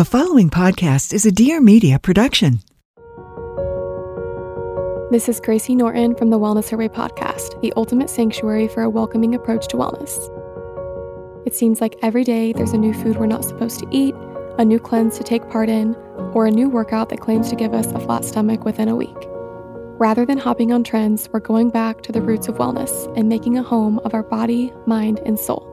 The following podcast is a Dear Media production. This is Gracie Norton from the Wellness Way podcast, the ultimate sanctuary for a welcoming approach to wellness. It seems like every day there's a new food we're not supposed to eat, a new cleanse to take part in, or a new workout that claims to give us a flat stomach within a week. Rather than hopping on trends, we're going back to the roots of wellness and making a home of our body, mind, and soul.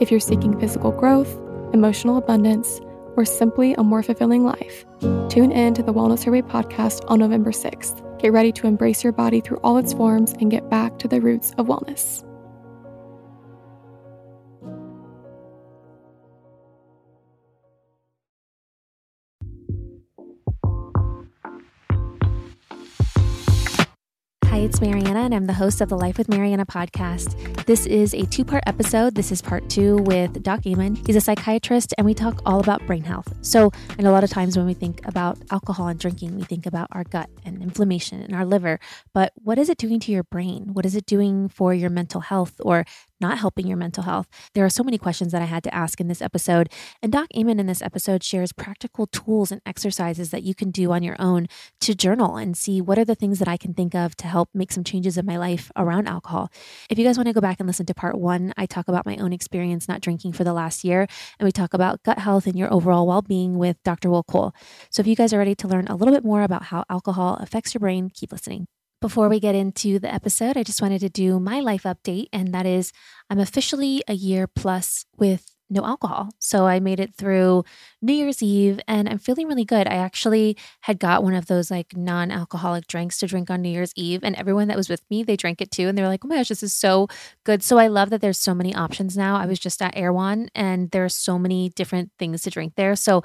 If you're seeking physical growth, emotional abundance, or simply a more fulfilling life, tune in to the Wellness Way podcast on November 6th. Get ready to embrace your body through all its forms and get back to the roots of wellness. It's Marianna, and I'm the host of the Life with Marianna podcast. This is a two part episode. This is part two with Doc Amen. He's a psychiatrist, and we talk all about brain health. So, and a lot of times when we think about alcohol and drinking, we think about our gut and inflammation and our liver. But what is it doing to your brain? What is it doing for your mental health or not helping your mental health? There are so many questions that I had to ask in this episode. And Doc Amen in this episode shares practical tools and exercises that you can do on your own to journal and see what are the things that I can think of to help make some changes in my life around alcohol. If you guys want to go back and listen to part one, I talk about my own experience not drinking for the last year, and we talk about gut health and your overall well being with Dr. Will Cole. So if you guys are ready to learn a little bit more about how alcohol affects your brain, keep listening. Before we get into the episode, I just wanted to do my life update, and that is I'm officially a year plus with no alcohol. So I made it through New Year's Eve and I'm feeling really good. I actually had got one of those like non alcoholic drinks to drink on New Year's Eve, and everyone that was with me, they drank it too. And they were like, oh my gosh, this is so good. So I love that there's so many options now. I was just at Erewhon and there are so many different things to drink there. So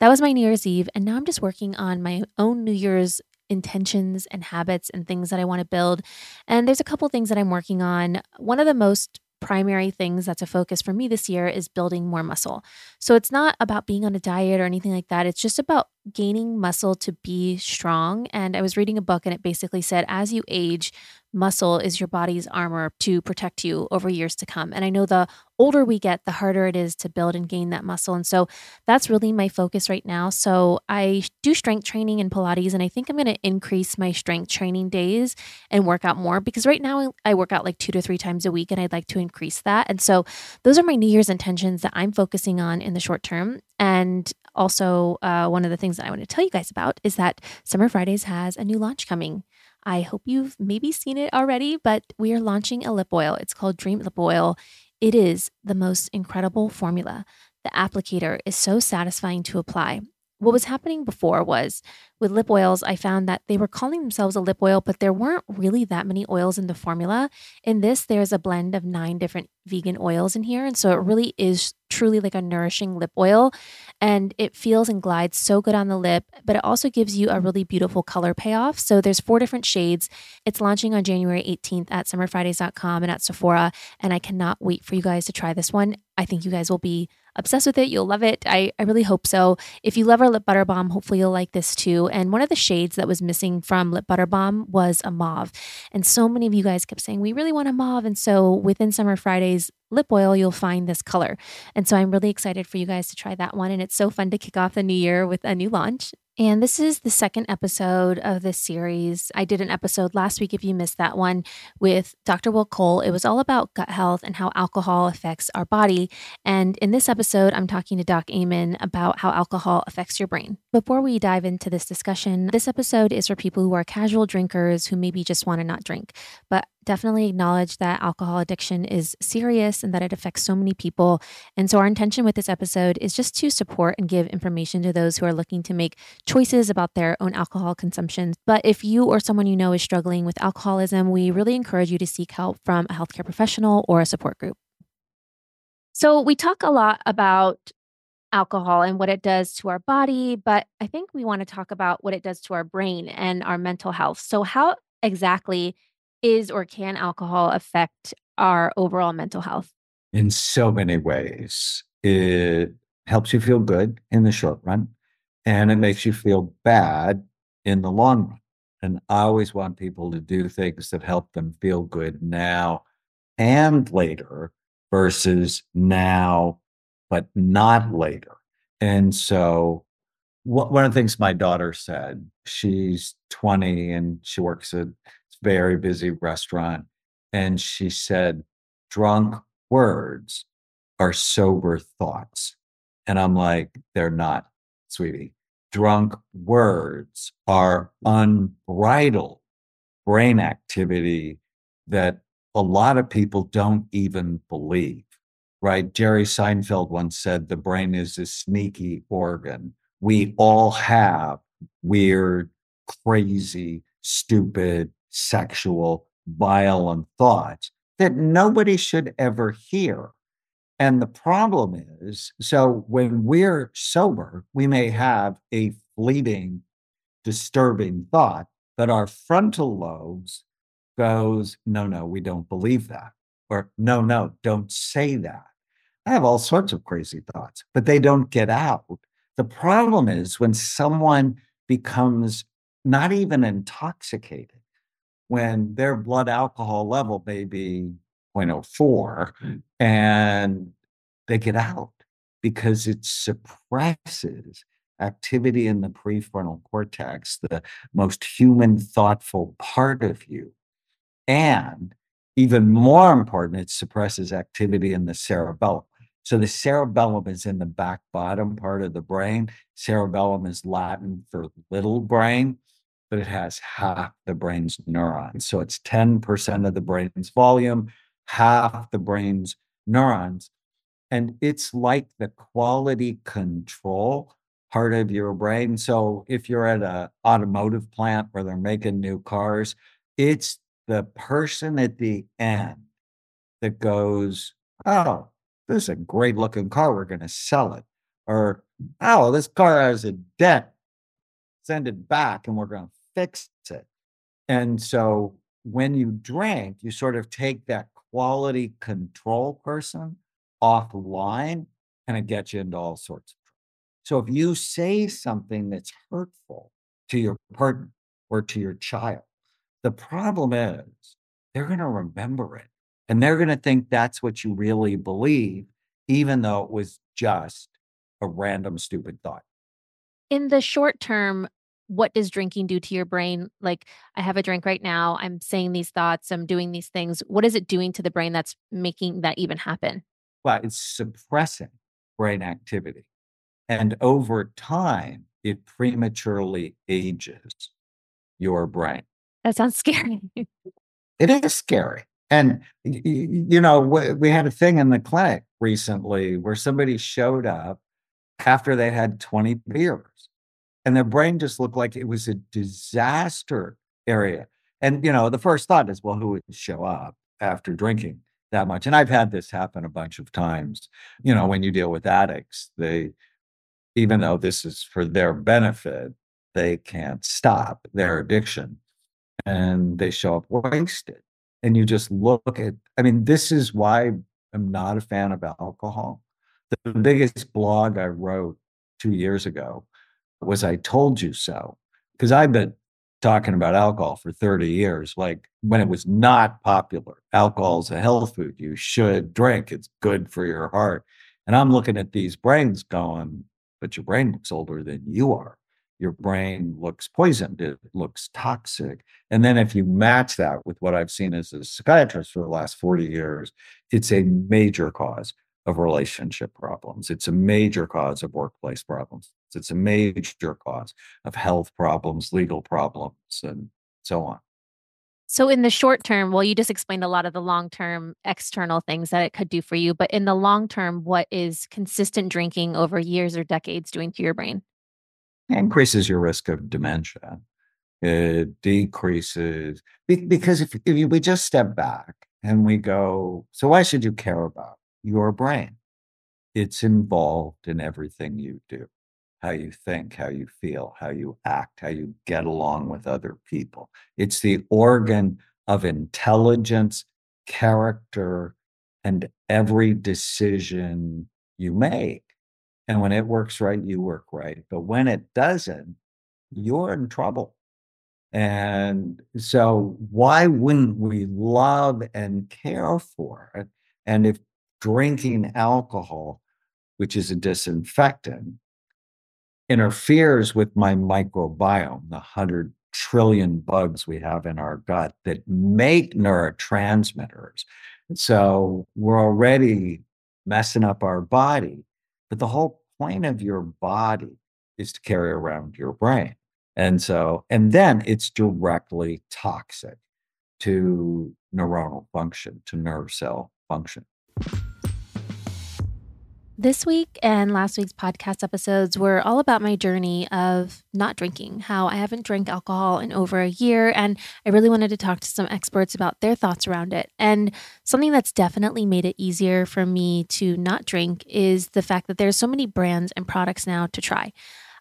that was my New Year's Eve. And now I'm just working on my own New Year's intentions and habits and things that I want to build. And there's a couple things that I'm working on. One of the most primary things that's a focus for me this year is building more muscle. So it's not about being on a diet or anything like that. It's just about gaining muscle to be strong. And I was reading a book and it basically said as you age, muscle is your body's armor to protect you over years to come. And I know the older we get, the harder it is to build and gain that muscle. And so that's really my focus right now. So I do strength training and Pilates, and I think I'm going to increase my strength training days and work out more because right now I work out like two to three times a week and I'd like to increase that. And so those are my New Year's intentions that I'm focusing on in the short term. And also, uh, one of the things that I want to tell you guys about is that Summer Fridays has a new launch coming. I hope you've maybe seen it already, but we are launching a lip oil. It's called Dream Lip Oil. It is the most incredible formula. The applicator is so satisfying to apply. What was happening before was with lip oils, I found that they were calling themselves a lip oil, but there weren't really that many oils in the formula. In this, there's a blend of nine different vegan oils in here. And so it really is truly like a nourishing lip oil. And it feels and glides so good on the lip, but it also gives you a really beautiful color payoff. So there's four different shades. It's launching on January 18th at summerfridays.com and at Sephora. And I cannot wait for you guys to try this one. I think you guys will be obsessed with it. You'll love it. I, I really hope so. If you love our lip butter balm, hopefully you'll like this too. And one of the shades that was missing from lip butter balm was a mauve. And so many of you guys kept saying, we really want a mauve. And so within Summer Fridays lip oil, you'll find this color. And so I'm really excited for you guys to try that one. And it's so fun to kick off the new year with a new launch. And this is the second episode of this series. I did an episode last week, if you missed that one, with Dr. Will Cole. It was all about gut health and how alcohol affects our body. And in this episode, I'm talking to Doc Amen about how alcohol affects your brain. Before we dive into this discussion, this episode is for people who are casual drinkers who maybe just want to not drink. But definitely acknowledge that alcohol addiction is serious and that it affects so many people. And so, our intention with this episode is just to support and give information to those who are looking to make choices about their own alcohol consumption. But if you or someone you know is struggling with alcoholism, we really encourage you to seek help from a healthcare professional or a support group. So, we talk a lot about alcohol and what it does to our body, but I think we want to talk about what it does to our brain and our mental health. So, how exactly is or can alcohol affect our overall mental health? In so many ways. It helps you feel good in the short run, and it makes you feel bad in the long run. And I always want people to do things that help them feel good now and later versus now, but not later. And so, one of the things my daughter said, she's 20 and she works at very busy restaurant. And she said, drunk words are sober thoughts. And I'm like, they're not, sweetie. Drunk words are unbridled brain activity that a lot of people don't even believe, right? Jerry Seinfeld once said the brain is a sneaky organ. We all have weird, crazy, stupid, sexual, violent thoughts that nobody should ever hear. And the problem is so when we're sober, we may have a fleeting, disturbing thought, but our frontal lobes goes, no, no, we don't believe that. Or no, no, don't say that. I have all sorts of crazy thoughts, but they don't get out. The problem is when someone becomes not even intoxicated, when their blood alcohol level may be 0.04 mm. and they get out because it suppresses activity in the prefrontal cortex, the most human, thoughtful part of you. And even more important, it suppresses activity in the cerebellum. So the cerebellum is in the back bottom part of the brain. Cerebellum is Latin for little brain but it has half the brain's neurons. So it's 10% of the brain's volume, half the brain's neurons. And it's like the quality control part of your brain. So if you're at an automotive plant where they're making new cars, it's the person at the end that goes, Oh, this is a great looking car. We're going to sell it. Or, Oh, this car has a dent. Send it back and we're going to fix it. And so when you drink, you sort of take that quality control person offline and it gets you into all sorts of trouble. So if you say something that's hurtful to your partner or to your child, the problem is they're going to remember it and they're going to think that's what you really believe, even though it was just a random, stupid thought. In the short term, what does drinking do to your brain? Like, I have a drink right now. I'm saying these thoughts. I'm doing these things. What is it doing to the brain that's making that even happen? Well, it's suppressing brain activity. And over time, it prematurely ages your brain. That sounds scary. it is scary. And, you know, we had a thing in the clinic recently where somebody showed up after they had 20 beers and their brain just looked like it was a disaster area. And you know, the first thought is, well, who would show up after drinking that much? And I've had this happen a bunch of times. You know, when you deal with addicts, they, even though this is for their benefit, they can't stop their addiction, and they show up wasted. And you just look at, I mean, this is why I'm not a fan of alcohol. The biggest blog I wrote two years ago was I told you so. Because I've been talking about alcohol for 30 years, like when it was not popular. Alcohol is a health food. You should drink, it's good for your heart. And I'm looking at these brains going, but your brain looks older than you are. Your brain looks poisoned, it looks toxic. And then if you match that with what I've seen as a psychiatrist for the last 40 years, it's a major cause of relationship problems. It's a major cause of workplace problems. It's a major cause of health problems, legal problems, and so on. So, in the short term, well, you just explained a lot of the long term external things that it could do for you. But in the long term, what is consistent drinking over years or decades doing to your brain? It increases your risk of dementia. It decreases because if, if we just step back and we go, so why should you care about your brain? It's involved in everything you do how you think, how you feel, how you act, how you get along with other people. It's the organ of intelligence, character, and every decision you make. And when it works right, you work right. But when it doesn't, you're in trouble. And so, why wouldn't we love and care for it? And if drinking alcohol, which is a disinfectant, interferes with my microbiome, the 100 trillion bugs we have in our gut that make neurotransmitters. So we're already messing up our body. But the whole point of your body is to carry around your brain. And so, and then it's directly toxic to neuronal function, to nerve cell function. This week and last week's podcast episodes were all about my journey of not drinking, how I haven't drank alcohol in over a year. And I really wanted to talk to some experts about their thoughts around it. And something that's definitely made it easier for me to not drink is the fact that there's so many brands and products now to try.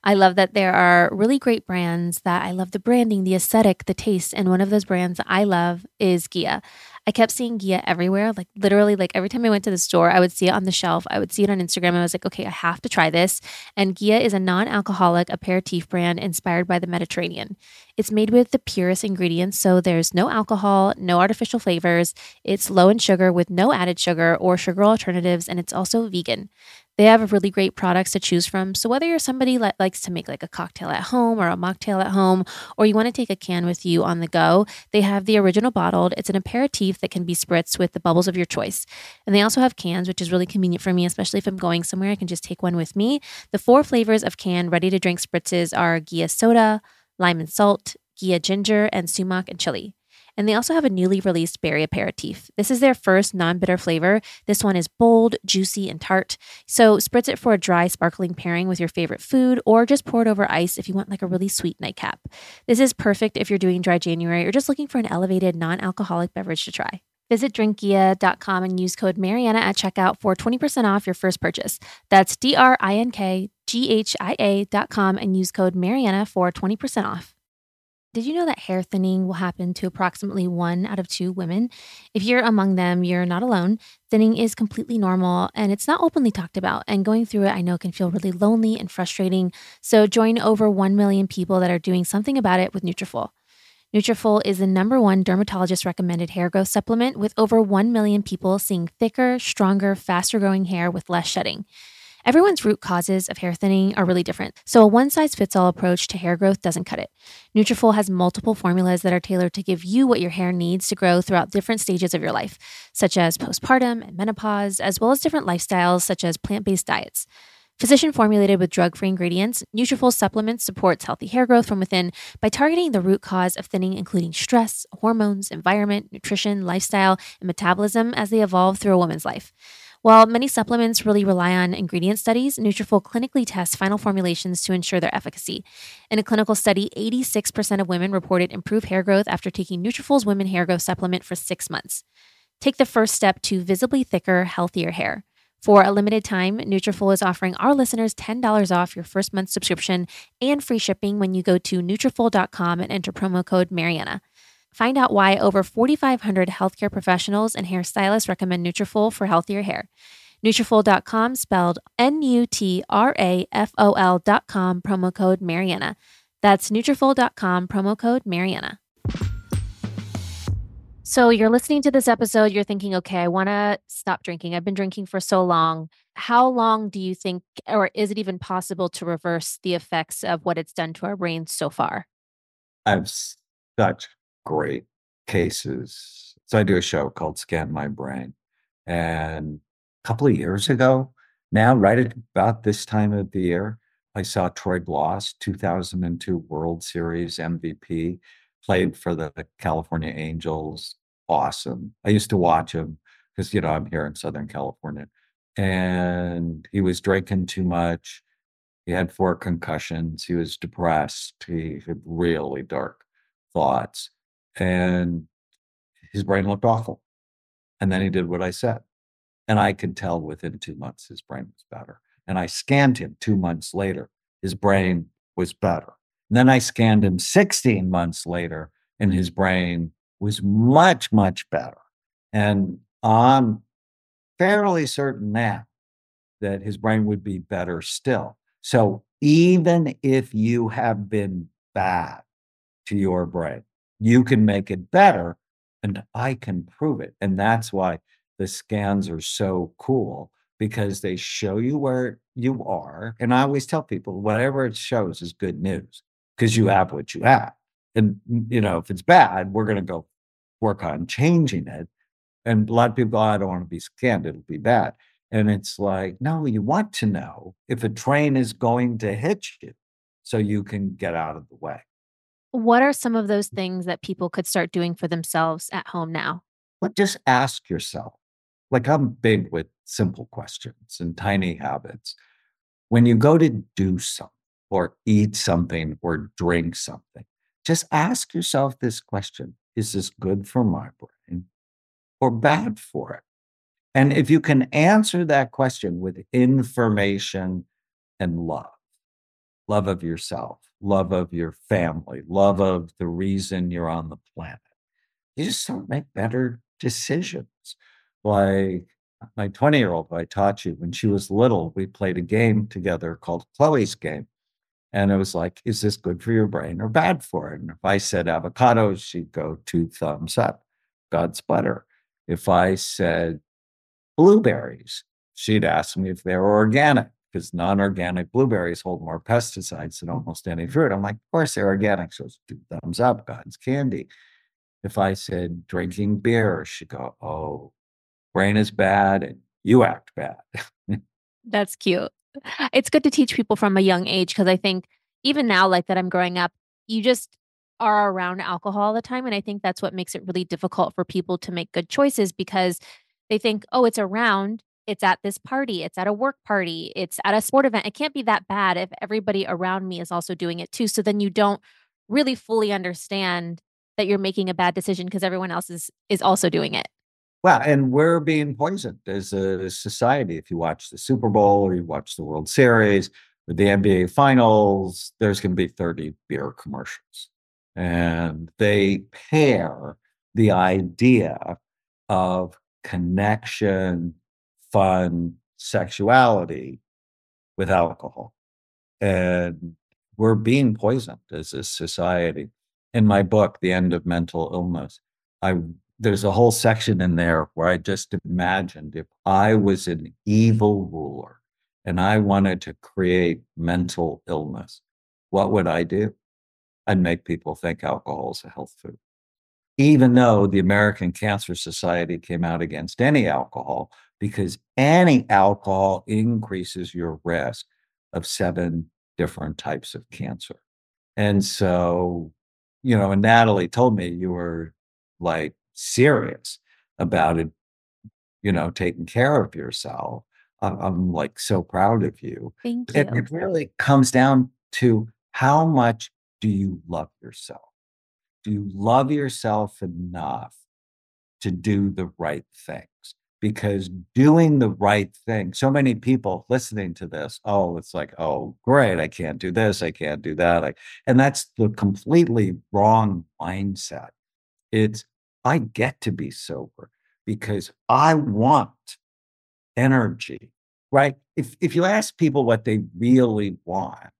I love that there are really great brands that I love the branding, the aesthetic, the taste. And one of those brands I love is Ghia. I kept seeing Ghia everywhere. Like literally, like every time I went to the store, I would see it on the shelf. I would see it on Instagram. I was like, okay, I have to try this. And Ghia is a non alcoholic aperitif brand inspired by the Mediterranean. It's made with the purest ingredients. So there's no alcohol, no artificial flavors. It's low in sugar with no added sugar or sugar alternatives. And it's also vegan. They have really great products to choose from. So whether you're somebody that likes to make like a cocktail at home or a mocktail at home, or you want to take a can with you on the go, they have the original bottled. It's an aperitif that can be spritzed with the bubbles of your choice. And they also have cans, which is really convenient for me, especially if I'm going somewhere. I can just take one with me. The four flavors of canned ready to drink spritzes are Ghia soda, lime and salt, Ghia ginger, and sumac and chili. And they also have a newly released berry aperitif. This is their first non bitter flavor. This one is bold, juicy, and tart. So spritz it for a dry, sparkling pairing with your favorite food, or just pour it over ice if you want like a really sweet nightcap. This is perfect if you're doing dry January or just looking for an elevated non alcoholic beverage to try. Visit drinkghia.com and use code Marianna at checkout for 20% off your first purchase. That's D R I N K G H I A.com and use code Marianna for 20% off. Did you know that hair thinning will happen to approximately one out of two women? If you're among them, you're not alone. Thinning is completely normal and it's not openly talked about. And going through it, I know can feel really lonely and frustrating. So join over 1 million people that are doing something about it with Nutrafol. Nutrafol is the number one dermatologist recommended hair growth supplement with over 1 million people seeing thicker, stronger, faster growing hair with less shedding. Everyone's root causes of hair thinning are really different, so a one size fits all approach to hair growth doesn't cut it. Nutrafol has multiple formulas that are tailored to give you what your hair needs to grow throughout different stages of your life, such as postpartum and menopause, as well as different lifestyles such as plant-based diets. Physician formulated with drug free ingredients, Nutrafol supplements supports healthy hair growth from within by targeting the root cause of thinning, including stress, hormones, environment, nutrition, lifestyle, and metabolism as they evolve through a woman's life. While many supplements really rely on ingredient studies, Nutrafol clinically tests final formulations to ensure their efficacy. In a clinical study, 86% of women reported improved hair growth after taking Nutrafol's Women Hair Growth supplement for six months. Take the first step to visibly thicker, healthier hair. For a limited time, Nutrafol is offering our listeners $10 off your first month subscription and free shipping when you go to Nutrafol.com and enter promo code Marianna. Find out why over 4,500 healthcare professionals and hairstylists recommend Nutrafol for healthier hair. Nutrafol.com spelled N-U-T-R-A-F-O-L.com promo code Marianna. That's Nutrafol.com promo code Marianna. So you're listening to this episode, you're thinking, okay, I want to stop drinking. I've been drinking for so long. How long do you think, or is it even possible to reverse the effects of what it's done to our brains so far? I've such great cases. So I do a show called Scan My Brain. And a couple of years ago, now, right at about this time of the year, I saw Troy Glaus, 2002 World Series MVP, played for the California Angels. Awesome. I used to watch him because, you know, I'm here in Southern California. And he was drinking too much. He had four concussions. He was depressed. He had really dark thoughts and his brain looked awful. And then he did what I said. And I could tell within two months his brain was better. And I scanned him two months later. His brain was better. And then I scanned him 16 months later, and his brain was much, much better. And I'm fairly certain now that his brain would be better still. So even if you have been bad to your brain, you can make it better and I can prove it. And that's why the scans are so cool because they show you where you are. And I always tell people whatever it shows is good news because you have what you have. And, mm, you know, if it's bad, we're going to go work on changing it. And a lot of people go, oh, I don't want to be scanned, it'll be bad. And it's like, no, you want to know if a train is going to hit you so you can get out of the way. What are some of those things that people could start doing for themselves at home now? But just ask yourself. Like I'm big with simple questions and tiny habits. When you go to do something or eat something or drink something, just ask yourself this question Is this good for my brain or bad for it? And if you can answer that question with information and love, love of yourself, love of your family, love of the reason you're on the planet, you just don't make better decisions. Like my 20 year old, I taught you when she was little, we played a game together called Chloe's Game. And it was like, is this good for your brain or bad for it? And if I said avocados, she'd go two thumbs up, God's butter. If I said blueberries. She'd ask me if they were organic because non-organic blueberries hold more pesticides than almost any fruit. I'm like, of course they're organic. So it's two thumbs up, God's candy. If I said drinking beer, she'd go, oh, brain is bad and you act bad. That's cute. It's good to teach people from a young age because I think even now, like that I'm growing up, you just are around alcohol all the time. And I think that's what makes it really difficult for people to make good choices because they think, oh, it's around, it's at this party, it's at a work party, it's at a sport event. It can't be that bad if everybody around me is also doing it too. So then you don't really fully understand that you're making a bad decision because everyone else is is also doing it. Well, and we're being poisoned as a society. If you watch the Super Bowl or you watch the World Series or the NBA Finals, there's going to be 30 beer commercials. And they pair the idea of connection, fun, sexuality with alcohol. And we're being poisoned as a society. In my book, The End of Mental Illness, I there's a whole section in there where I just imagined if I was an evil ruler and I wanted to create mental illness, what would I do? I'd make people think alcohol is a health food even though the American Cancer Society came out against any alcohol, because any alcohol increases your risk of seven different types of cancer. And so, you know, and Natalie told me you were like serious about it, you know, taking care of yourself. I'm like so proud of you. Thank you. It, it really comes down to how much do you love yourself? do you love yourself enough to do the right things? Because doing the right thing, so many people listening to this, oh, it's like, oh, great, I can't do this, I can't do that. I, and that's the completely wrong mindset. It's, I get to be sober because I want energy, right? If, if you ask people what they really want,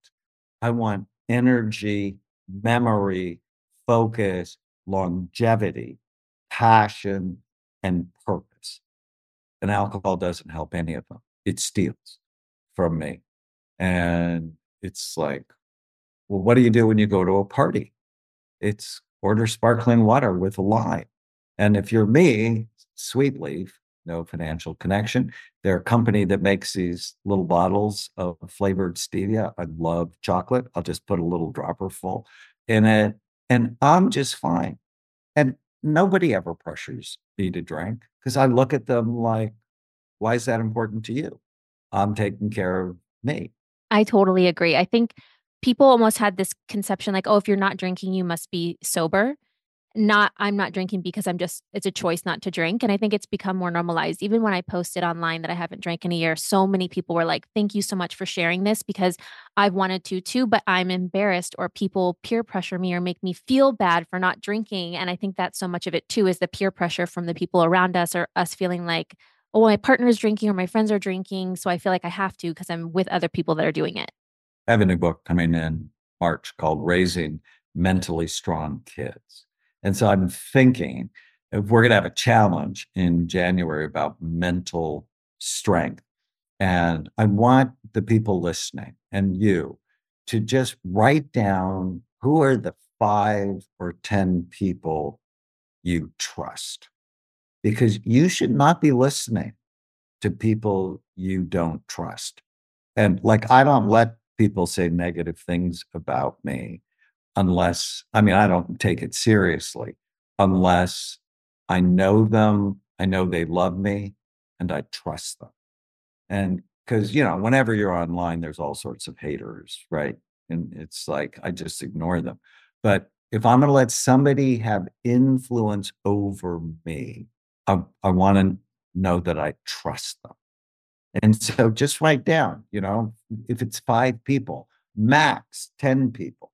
I want energy, memory, focus, longevity, passion, and purpose. And alcohol doesn't help any of them. It steals from me. And it's like, well, what do you do when you go to a party? It's order sparkling water with a lime. And if you're me, Sweet Leaf, no financial connection. They're a company that makes these little bottles of flavored stevia. I love chocolate. I'll just put a little dropper full in it and I'm just fine. And nobody ever pressures me to drink because I look at them like, why is that important to you? I'm taking care of me. I totally agree. I think people almost had this conception like, oh, if you're not drinking, you must be sober not I'm not drinking because I'm just it's a choice not to drink and I think it's become more normalized even when I posted online that I haven't drank in a year so many people were like thank you so much for sharing this because I've wanted to too but I'm embarrassed or people peer pressure me or make me feel bad for not drinking and I think that's so much of it too is the peer pressure from the people around us or us feeling like oh my partner is drinking or my friends are drinking so I feel like I have to because I'm with other people that are doing it. I have a new book coming in March called Raising Mentally Strong Kids and so I'm thinking if we're going to have a challenge in January about mental strength, And I want the people listening and you to just write down who are the five or 10 people you trust. Because you should not be listening to people you don't trust. And like, I don't let people say negative things about me unless, I mean, I don't take it seriously unless I know them, I know they love me, and I trust them. And because, you know, whenever you're online, there's all sorts of haters, right? And it's like, I just ignore them. But if I'm going to let somebody have influence over me, I, I want to know that I trust them. And so just write down, you know, if it's five people, max 10 people,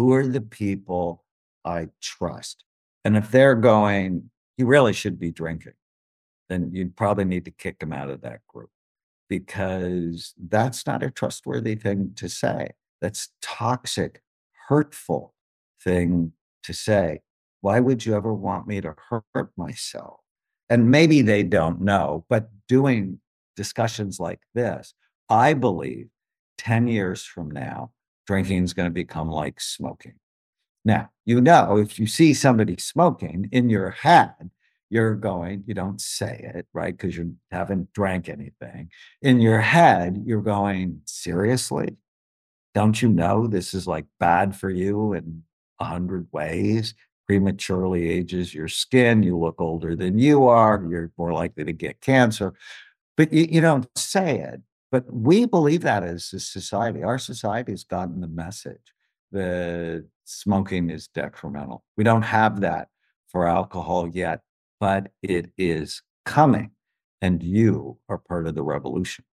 who are the people I trust? And if they're going, you really should be drinking, then you probably need to kick them out of that group because that's not a trustworthy thing to say. That's toxic, hurtful thing to say. Why would you ever want me to hurt myself? And maybe they don't know, but doing discussions like this, I believe 10 years from now, drinking is going to become like smoking. Now, you know, if you see somebody smoking in your head, you're going, you don't say it, right? Because you haven't drank anything. In your head, you're going, seriously? Don't you know this is like bad for you in a hundred ways? Prematurely ages your skin. You look older than you are. You're more likely to get cancer. But you, you don't say it. But we believe that as a society. Our society has gotten the message that smoking is detrimental. We don't have that for alcohol yet but it is coming. And you are part of the revolution.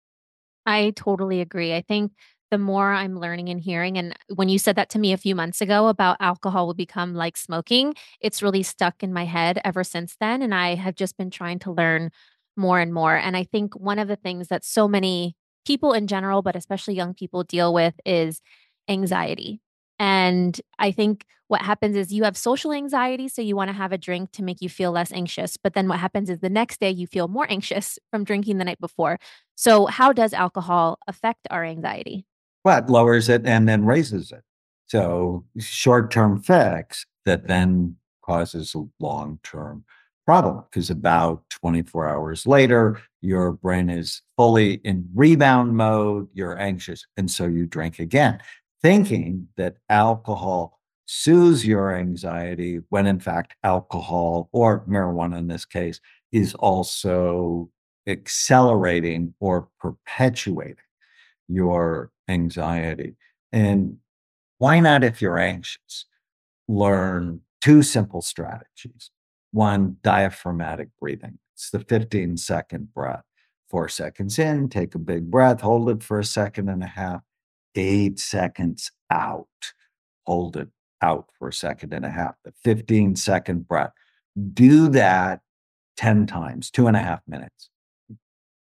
I totally agree. I think the more I'm learning and hearing, and when you said that to me a few months ago about alcohol will become like smoking, it's really stuck in my head ever since then. And I have just been trying to learn more and more. And I think one of the things that so many people in general, but especially young people, deal with is anxiety. And I think what happens is you have social anxiety. So you want to have a drink to make you feel less anxious. But then what happens is the next day you feel more anxious from drinking the night before. So, how does alcohol affect our anxiety? Well, it lowers it and then raises it. So, short term fix that then causes long term problem because about 24 hours later, your brain is fully in rebound mode, you're anxious, and so you drink again thinking that alcohol soothes your anxiety when in fact alcohol or marijuana in this case is also accelerating or perpetuating your anxiety. And why not, if you're anxious, learn two simple strategies? One, diaphragmatic breathing. It's the 15 second breath. Four seconds in, take a big breath, hold it for a second and a half, eight seconds out. Hold it out for a second and a half, the 15 second breath. Do that 10 times, two and a half minutes.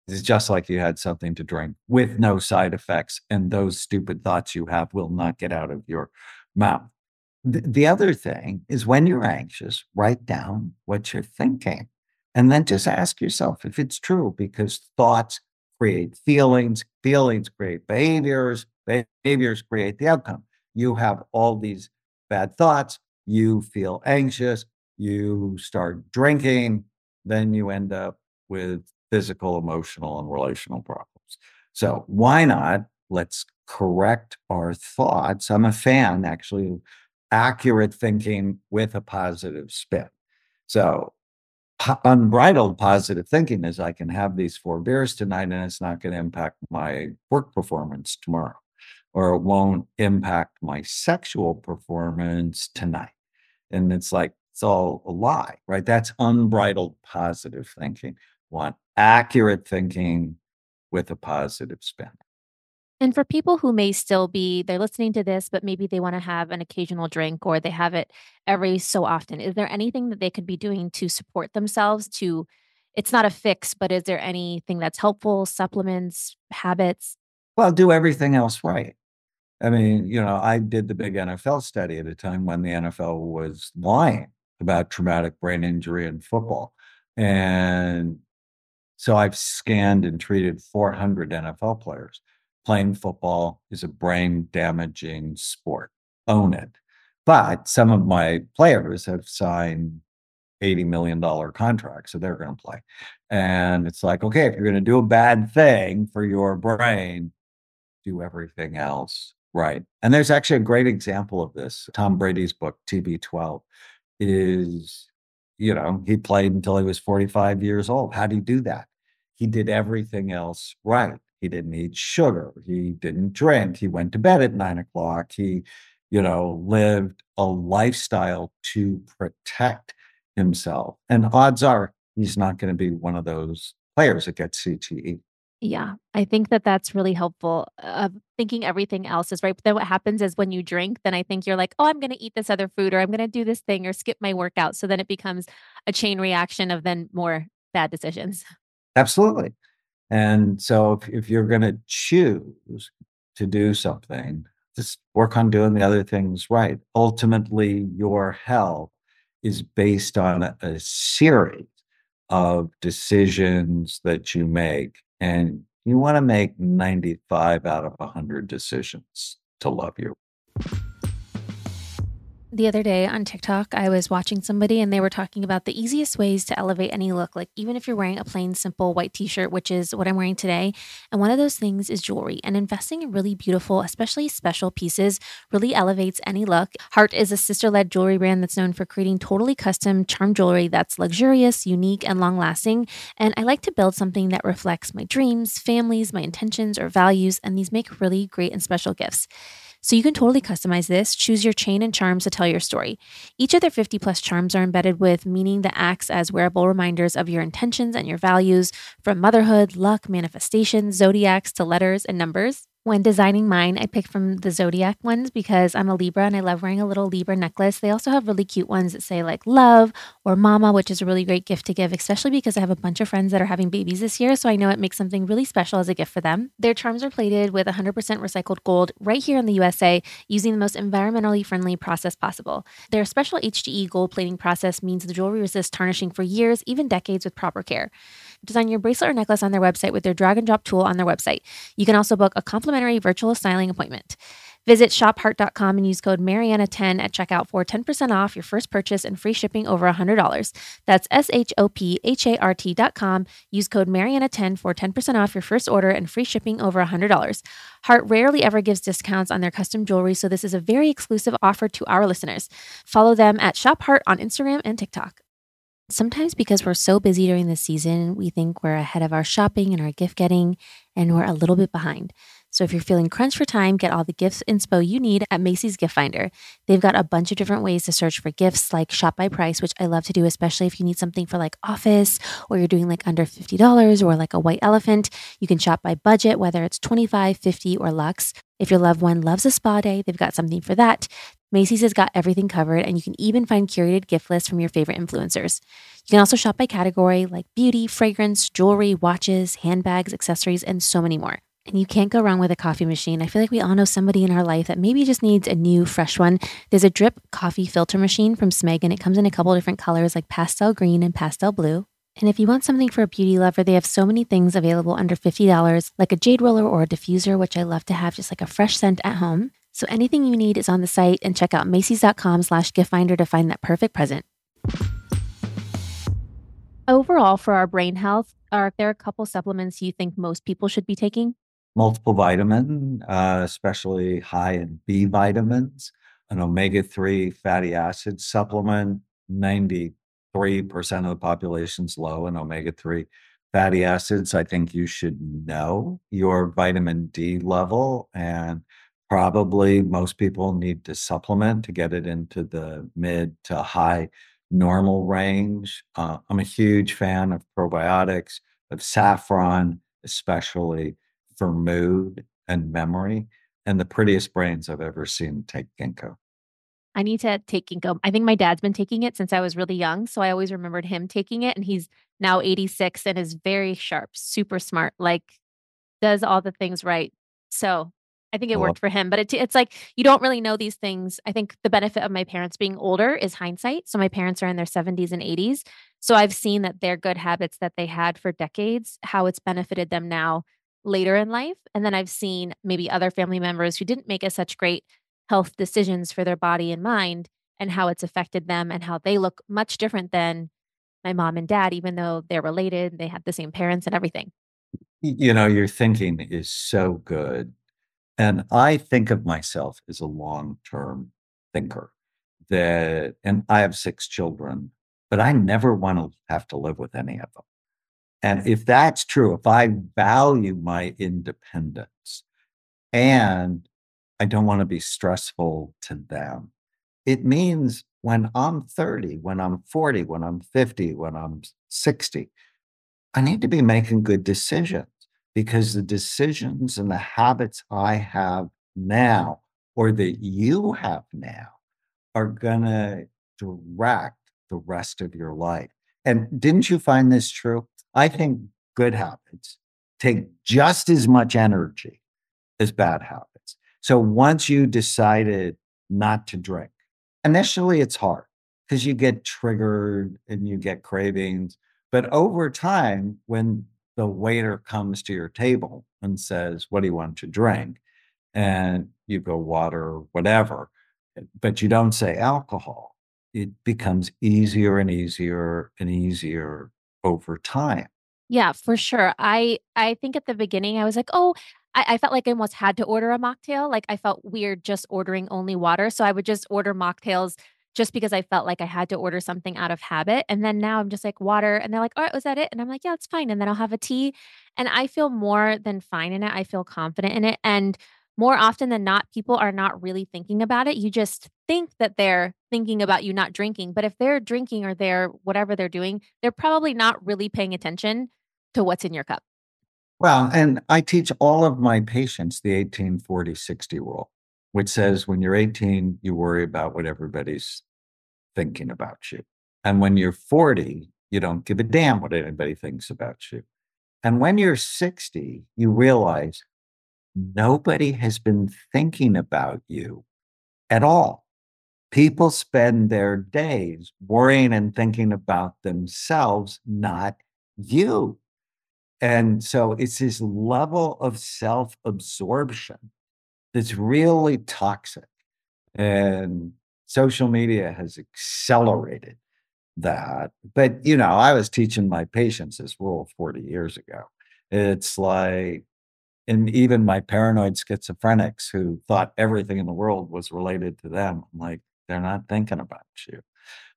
It's just like you had something to drink with no side effects, and those stupid thoughts you have will not get out of your mouth. The other thing is when you're anxious, write down what you're thinking and then just ask yourself if it's true because thoughts create feelings, feelings create behaviors, behaviors create the outcome. You have all these bad thoughts, you feel anxious, you start drinking, then you end up with physical, emotional, and relational problems. So, why not? Let's correct our thoughts. I'm a fan, actually, accurate thinking with a positive spin. So, unbridled positive thinking is I can have these four beers tonight and it's not going to impact my work performance tomorrow or it won't impact my sexual performance tonight. And it's like, it's all a lie, right? That's unbridled positive thinking. Want accurate thinking with a positive spin. And for people who may still be, they're listening to this, but maybe they want to have an occasional drink or they have it every so often, is there anything that they could be doing to support themselves to? It's not a fix, but is there anything that's helpful, supplements, habits? Well, do everything else right. I mean, you know, I did the big NFL study at a time when the NFL was lying about traumatic brain injury in football. And So I've scanned and treated 400 NFL players. Playing football is a brain damaging sport. Own it. But some of my players have signed $80 million contracts, so they're going to play. And it's like, okay, if you're going to do a bad thing for your brain, do everything else right. And there's actually a great example of this. Tom Brady's book, TB12, is, you know, he played until he was 45 years old. How did he do that? He did everything else right. He didn't eat sugar. He didn't drink. He went to bed at nine o'clock. He, you know, lived a lifestyle to protect himself. And odds are he's not going to be one of those players that gets CTE. Yeah, I think that that's really helpful uh, of thinking everything else is right. But then what happens is when you drink, then I think you're like, oh, I'm going to eat this other food or I'm going to do this thing or skip my workout. So then it becomes a chain reaction of then more bad decisions. Absolutely. And so if, if you're going to choose to do something, just work on doing the other things right. Ultimately, your health is based on a, a series of decisions that you make and you want to make 95 out of 100 decisions to love you. The other day on TikTok, I was watching somebody and they were talking about the easiest ways to elevate any look. Like, even if you're wearing a plain, simple white t shirt, which is what I'm wearing today. And one of those things is jewelry. And investing in really beautiful, especially special pieces, really elevates any look. Hart is a sister led jewelry brand that's known for creating totally custom charm jewelry that's luxurious, unique, and long lasting. And I like to build something that reflects my dreams, families, my intentions, or values. And these make really great and special gifts. So you can totally customize this. Choose your chain and charms to tell your story. Each of their 50 plus charms are embedded with meaning that acts as wearable reminders of your intentions and your values, from motherhood, luck, manifestation, zodiacs to letters and numbers. When designing mine, I picked from the zodiac ones because I'm a Libra and I love wearing a little Libra necklace. They also have really cute ones that say like love or mama, which is a really great gift to give, especially because I have a bunch of friends that are having babies this year. So I know it makes something really special as a gift for them. Their charms are plated with 100% recycled gold right here in the USA using the most environmentally friendly process possible. Their special HDE gold plating process means the jewelry resists tarnishing for years, even decades with proper care. Design your bracelet or necklace on their website with their drag and drop tool on their website. You can also book a complimentary virtual styling appointment. Visit shophart.com and use code Marianna10 at checkout for 10% off your first purchase and free shipping over $100. That's S H O P H A R T.com. Use code Marianna10 for 10% off your first order and free shipping over $100. Hart rarely ever gives discounts on their custom jewelry, so this is a very exclusive offer to our listeners. Follow them at Shop Hart on Instagram and TikTok. Sometimes, because we're so busy during the season, we think we're ahead of our shopping and our gift getting, and we're a little bit behind. So, if you're feeling crunched for time, get all the gifts inspo you need at Macy's Gift Finder. They've got a bunch of different ways to search for gifts, like shop by price, which I love to do, especially if you need something for like office or you're doing like under $50 or like a white elephant. You can shop by budget, whether it's 25, 50, or luxe. If your loved one loves a spa day, they've got something for that. Macy's has got everything covered, and you can even find curated gift lists from your favorite influencers. You can also shop by category like beauty, fragrance, jewelry, watches, handbags, accessories, and so many more. And you can't go wrong with a coffee machine. I feel like we all know somebody in our life that maybe just needs a new, fresh one. There's a drip coffee filter machine from Smeg, and it comes in a couple different colors like pastel green and pastel blue. And if you want something for a beauty lover, they have so many things available under $50, like a jade roller or a diffuser, which I love to have just like a fresh scent at home. So anything you need is on the site and check out Macy's.com slash gift finder to find that perfect present. Overall, for our brain health, are there a couple supplements you think most people should be taking? Multiple vitamin, uh, especially high in B vitamins, an omega 3 fatty acid supplement, 93% of the population's low in omega 3 fatty acids. I think you should know your vitamin D level and Probably most people need to supplement to get it into the mid to high normal range. Uh, I'm a huge fan of probiotics, of saffron, especially for mood and memory. And the prettiest brains I've ever seen take ginkgo. I need to take ginkgo. I think my dad's been taking it since I was really young. So I always remembered him taking it. And he's now 86 and is very sharp, super smart, like does all the things right. So I think it uh-huh. worked for him, but it, it's like you don't really know these things. I think the benefit of my parents being older is hindsight. So my parents are in their 70s and 80s. So I've seen that their good habits that they had for decades, how it's benefited them now later in life. And then I've seen maybe other family members who didn't make as such great health decisions for their body and mind and how it's affected them and how they look much different than my mom and dad, even though they're related, they have the same parents and everything. you know, your thinking is so good. And I think of myself as a long term thinker that, and I have six children, but I never want to have to live with any of them. And if that's true, if I value my independence and I don't want to be stressful to them, it means when I'm 30, when I'm 40, when I'm 50, when I'm 60, I need to be making good decisions because the decisions and the habits I have now or that you have now are going to direct the rest of your life. And didn't you find this true? I think good habits take just as much energy as bad habits. So once you decided not to drink, initially it's hard because you get triggered and you get cravings. But over time, when the waiter comes to your table and says, What do you want to drink? And you go water or whatever, but you don't say alcohol, it becomes easier and easier and easier over time. Yeah, for sure. I I think at the beginning I was like, oh, I, I felt like I almost had to order a mocktail. Like I felt weird just ordering only water. So I would just order mocktails just because I felt like I had to order something out of habit. And then now I'm just like water. And they're like, oh, all right, was that it? And I'm like, yeah, it's fine. And then I'll have a tea. And I feel more than fine in it. I feel confident in it. And more often than not, people are not really thinking about it. You just think that they're thinking about you not drinking. But if they're drinking or they're whatever they're doing, they're probably not really paying attention to what's in your cup. Well, and I teach all of my patients the 18 40 60 rule, which says when you're 18, you worry about what everybody's thinking about you. And when you're 40, you don't give a damn what anybody thinks about you. And when you're 60, you realize nobody has been thinking about you at all. People spend their days worrying and thinking about themselves, not you. And so it's this level of self absorption that's really toxic. And social media has accelerated that. But, you know, I was teaching my patients this rule 40 years ago. It's like, and even my paranoid schizophrenics who thought everything in the world was related to them, like, they're not thinking about you.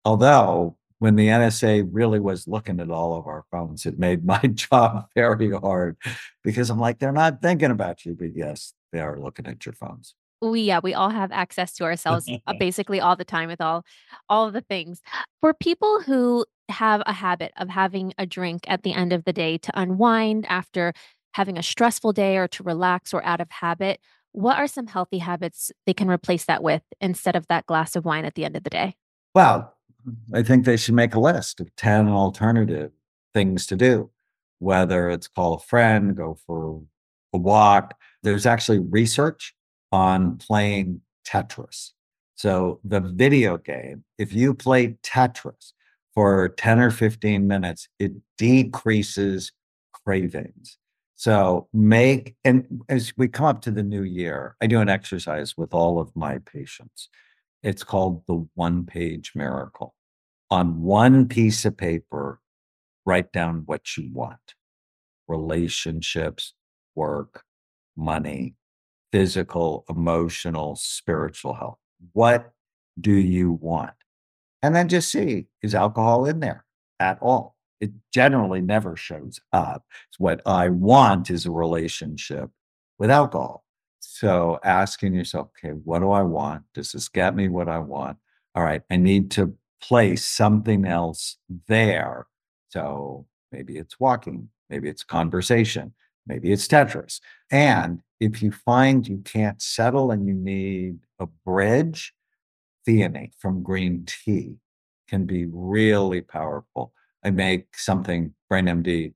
Although when the NSA really was looking at all of our phones, it made my job very hard because I'm like, they're not thinking about you, but yes, they are looking at your phones. We yeah, we all have access to ourselves uh, basically all the time with all all the things. For people who have a habit of having a drink at the end of the day to unwind after having a stressful day or to relax or out of habit, what are some healthy habits they can replace that with instead of that glass of wine at the end of the day? Well, I think they should make a list of 10 alternative things to do, whether it's call a friend, go for a walk. There's actually research on playing Tetris. So, the video game, if you play Tetris for 10 or 15 minutes, it decreases cravings. So, make, and as we come up to the new year, I do an exercise with all of my patients. It's called the one page miracle. On one piece of paper, write down what you want relationships, work, money, physical, emotional, spiritual health. What do you want? And then just see is alcohol in there at all? It generally never shows up. It's what I want is a relationship with alcohol. So asking yourself, okay, what do I want? Does this get me what I want? All right, I need to place something else there. So maybe it's walking, maybe it's conversation, maybe it's Tetris. And if you find you can't settle and you need a bridge, theanine from green tea can be really powerful. I make something, BrainMD,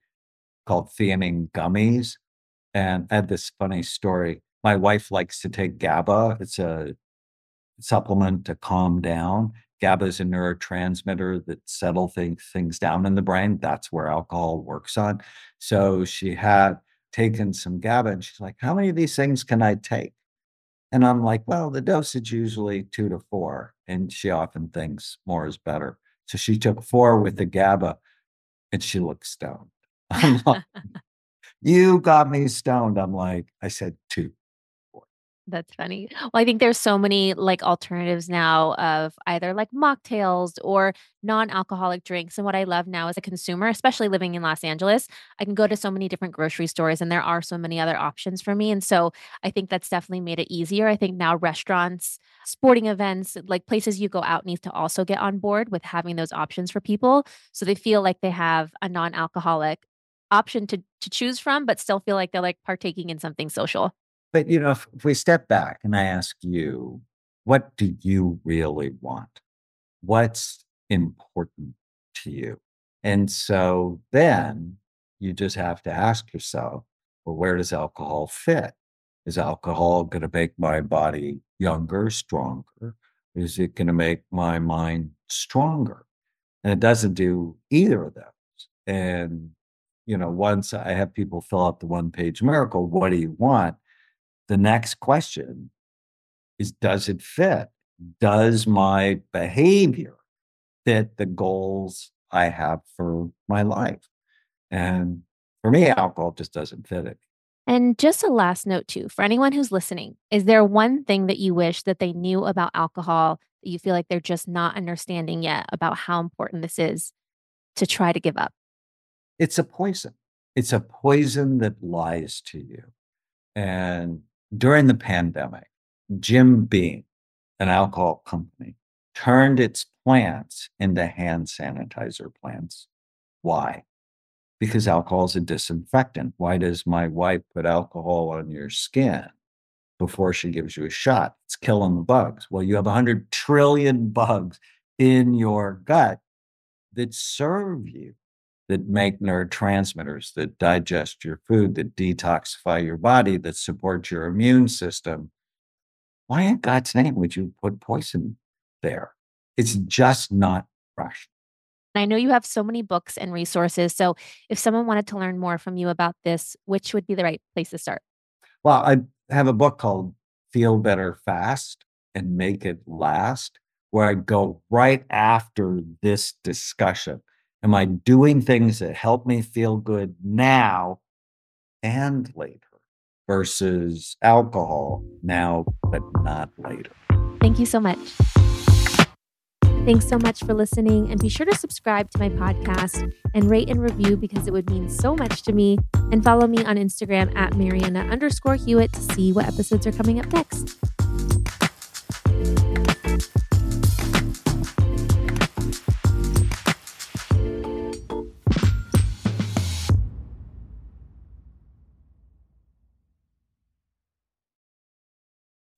called theanine gummies. And I had this funny story. My wife likes to take GABA. It's a supplement to calm down. GABA is a neurotransmitter that settles things, things down in the brain. That's where alcohol works on. So she had taken some GABA and she's like, How many of these things can I take? And I'm like, Well, the dosage usually two to four. And she often thinks more is better. So she took four with the GABA and she looked stoned. I'm like, You got me stoned. I'm like, I said two. That's funny. Well, I think there's so many like alternatives now of either like mocktails or non-alcoholic drinks. And what I love now as a consumer, especially living in Los Angeles, I can go to so many different grocery stores and there are so many other options for me. And so I think that's definitely made it easier. I think now restaurants, sporting events, like places you go out needs to also get on board with having those options for people so they feel like they have a non-alcoholic option to to choose from but still feel like they're like partaking in something social. But you know, if, if we step back and I ask you, what do you really want? What's important to you? And so then you just have to ask yourself, well, where does alcohol fit? Is alcohol going to make my body younger, stronger? Is it going to make my mind stronger? And it doesn't do either of those. And, you know, once I have people fill out the one page miracle, what do you want? The next question is does it fit? Does my behavior fit the goals I have for my life? And for me, alcohol just doesn't fit it. And just a last note, too, for anyone who's listening, is there one thing that you wish that they knew about alcohol that you feel like they're just not understanding yet about how important this is to try to give up? It's a poison. It's a poison that lies to you. And during the pandemic, Jim Beam, an alcohol company, turned its plants into hand sanitizer plants. Why? Because alcohol is a disinfectant. Why does my wife put alcohol on your skin before she gives you a shot? It's killing the bugs. Well, you have 100 trillion bugs in your gut that serve you that make neurotransmitters that digest your food, that detoxify your body, that support your immune system. Why in God's name would you put poison there? It's just not rational. I know you have so many books and resources. So if someone wanted to learn more from you about this, which would be the right place to start? Well, I have a book called Feel Better Fast and Make It Last, where I go right after this discussion Am I doing things that help me feel good now and later versus alcohol now, but not later? Thank you so much. Thanks so much for listening. And be sure to subscribe to my podcast and rate and review because it would mean so much to me. And follow me on Instagram at Marianna underscore Hewitt to see what episodes are coming up next.